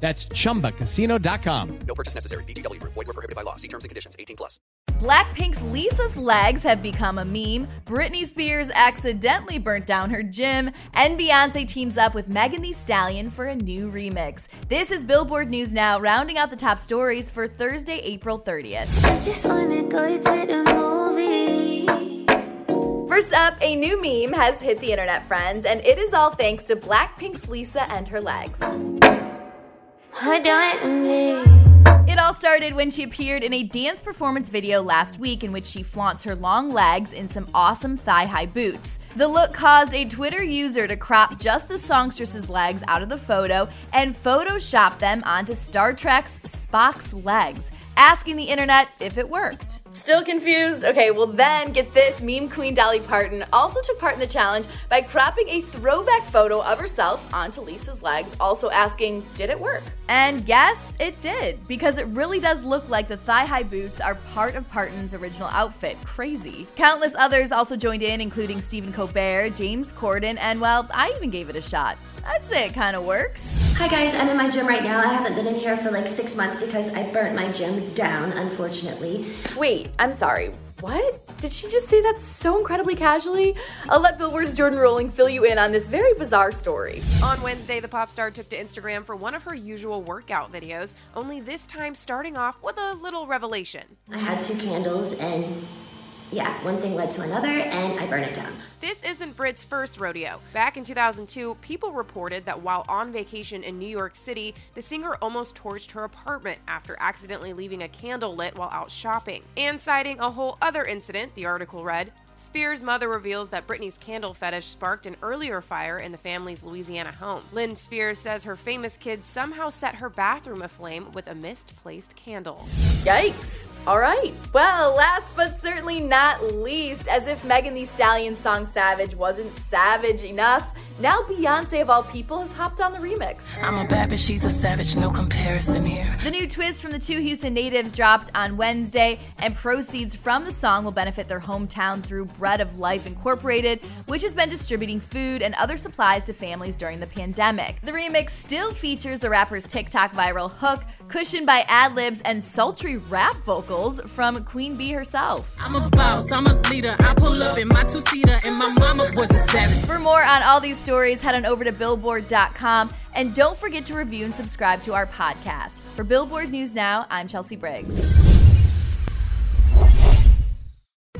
That's ChumbaCasino.com. No purchase necessary. VGW. Void were prohibited by law. See terms and conditions. 18 plus. Blackpink's Lisa's legs have become a meme. Britney Spears accidentally burnt down her gym. And Beyonce teams up with Megan Thee Stallion for a new remix. This is Billboard News Now, rounding out the top stories for Thursday, April 30th. I just wanna go to the movies. First up, a new meme has hit the internet, friends, and it is all thanks to Blackpink's Lisa and her legs. It all started when she appeared in a dance performance video last week in which she flaunts her long legs in some awesome thigh high boots. The look caused a Twitter user to crop just the songstress's legs out of the photo and Photoshop them onto Star Trek's Spock's legs, asking the internet if it worked. Still confused? Okay, well then get this meme queen Dolly Parton also took part in the challenge by cropping a throwback photo of herself onto Lisa's legs, also asking, did it work? And guess it did, because it really does look like the thigh high boots are part of Parton's original outfit. Crazy. Countless others also joined in, including Stephen Colbert, James Corden, and well, I even gave it a shot. I'd say it kind of works. Hi guys, I'm in my gym right now. I haven't been in here for like six months because I burnt my gym down, unfortunately. Wait, I'm sorry. What? Did she just say that so incredibly casually? I'll let Billboard's Jordan Rolling fill you in on this very bizarre story. On Wednesday, the pop star took to Instagram for one of her usual workout videos, only this time starting off with a little revelation. I had two candles and yeah, one thing led to another, and I burned it down. This isn't Brit's first rodeo. Back in 2002, people reported that while on vacation in New York City, the singer almost torched her apartment after accidentally leaving a candle lit while out shopping. And citing a whole other incident, the article read, Spears' mother reveals that Britney's candle fetish sparked an earlier fire in the family's Louisiana home. Lynn Spears says her famous kid somehow set her bathroom aflame with a misplaced candle. Yikes. All right. Well, last but certainly not least, as if Megan Thee Stallion's song Savage wasn't savage enough, now Beyonce of all people has hopped on the remix. I'm a bad bitch, she's a savage, no comparison here. The new twist from the two Houston natives dropped on Wednesday, and proceeds from the song will benefit their hometown through Bread of Life Incorporated, which has been distributing food and other supplies to families during the pandemic. The remix still features the rapper's TikTok viral hook, cushioned by ad libs and sultry rap vocals from Queen Bey herself. I'm a boss, I'm a leader. I pull up in my two seater, and my mama was a savage. For more on all these stories, head on over to billboard.com and don't forget to review and subscribe to our podcast. For Billboard News Now, I'm Chelsea Briggs.